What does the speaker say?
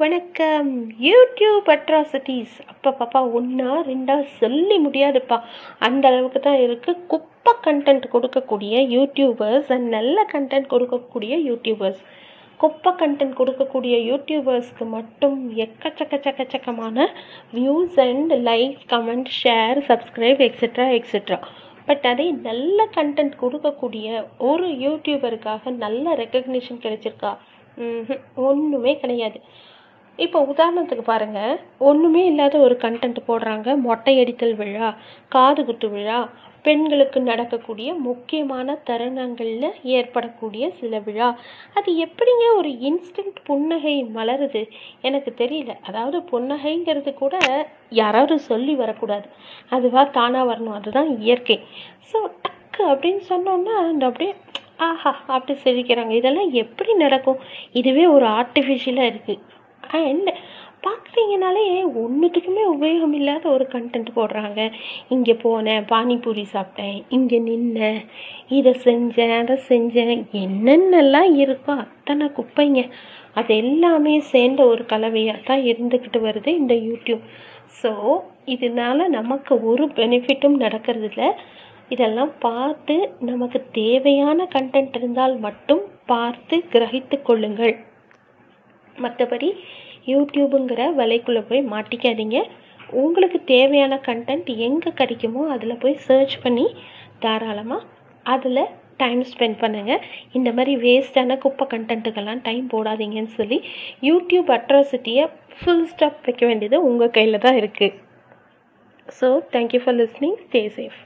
வணக்கம். YouTube atrocities அப்பா பாப்பா ஒன்றா ரெண்டா சொல்லி முடியாதுப்பா. அந்த அளவுக்கு தான் இருக்குது குப்பை கண்டென்ட் கொடுக்கக்கூடிய யூடியூபர்ஸ் அண்ட் நல்ல கண்டென்ட் கொடுக்கக்கூடிய யூடியூபர்ஸ் குப்பை கண்டென்ட் கொடுக்கக்கூடிய யூடியூபர்ஸ்க்கு மட்டும் எக்கச்சக்க சக்கச்சக்கமான views and like comment share subscribe etcetera etcetera but அதே நல்ல கண்டென்ட் கொடுக்கக்கூடிய ஒரு யூடியூபருக்காக நல்ல ரெக்கக்னிஷன் கிடைச்சிருக்கா? ஒன்றுமே கிடையாது. இப்போ உதாரணத்துக்கு பாருங்கள் ஒன்றுமே இல்லாத ஒரு கண்டென்ட் போடுறாங்க. மொட்டை அடித்தல் விழா காது குத்து விழா. பெண்களுக்கு நடக்கக்கூடிய முக்கியமான தருணங்களில் ஏற்படக்கூடிய சில விழா. அது எப்படிங்க ஒரு இன்ஸ்டன்ட் புன்னகை மலருது? எனக்கு தெரியல. அதாவது புன்னகைங்கிறது கூட யாராவது சொல்லி வரக்கூடாது. அதுவாக தானாக வரணும். அதுதான் இயற்கை. ஸோ டக்கு அப்படின்னு சொன்னோன்னா அந்த அப்படியே ஆஹா அப்படி சிரிக்கிறாங்க. இதெல்லாம் எப்படி நடக்கும்? இதுவே ஒரு ஆர்டிஃபிஷியலாக இருக்குது அண்ட் பார்க்குறீங்கனாலே ஒன்றுத்துக்குமே உபயோகம் இல்லாத ஒரு கண்டென்ட் போடுறாங்க. இங்கே போனேன் பானிபூரி சாப்பிட்டேன் இங்கே நின்னேன் இதை செஞ்சேன் அதை செஞ்சேன். என்னென்னலாம் இருக்கோ அத்தனை குப்பைங்க. அது எல்லாமே சேர்ந்த ஒரு கலவையாக தான் இருந்துக்கிட்டு வருது இந்த யூடியூப். ஸோ இதனால நமக்கு ஒரு பெனிஃபிட்டும் நடக்கிறதில்ல. இதெல்லாம் பார்த்து நமக்கு தேவையான கண்டென்ட் இருந்தால் மட்டும் பார்த்து கிரகித்து கொள்ளுங்கள். மற்றபடி யூடியூபுங்கிற வலைக்குள்ளே போய் மாட்டிக்காதீங்க. உங்களுக்கு தேவையான கண்டென்ட் எங்கே கிடைக்குமோ அதில் போய் சர்ச் பண்ணி தாராளமாக அதில் டைம் ஸ்பெண்ட் பண்ணுங்கள் இந்த மாதிரி வேஸ்ட்டான குப்பை கண்டென்ட்டுக்கெல்லாம் டைம் போடாதீங்கன்னு சொல்லி யூடியூப் அட்ராசிட்டியை ஃபுல் ஸ்டாப் வைக்க வேண்டியது உங்கள் கையில் தான் இருக்குது so thank you for listening stay safe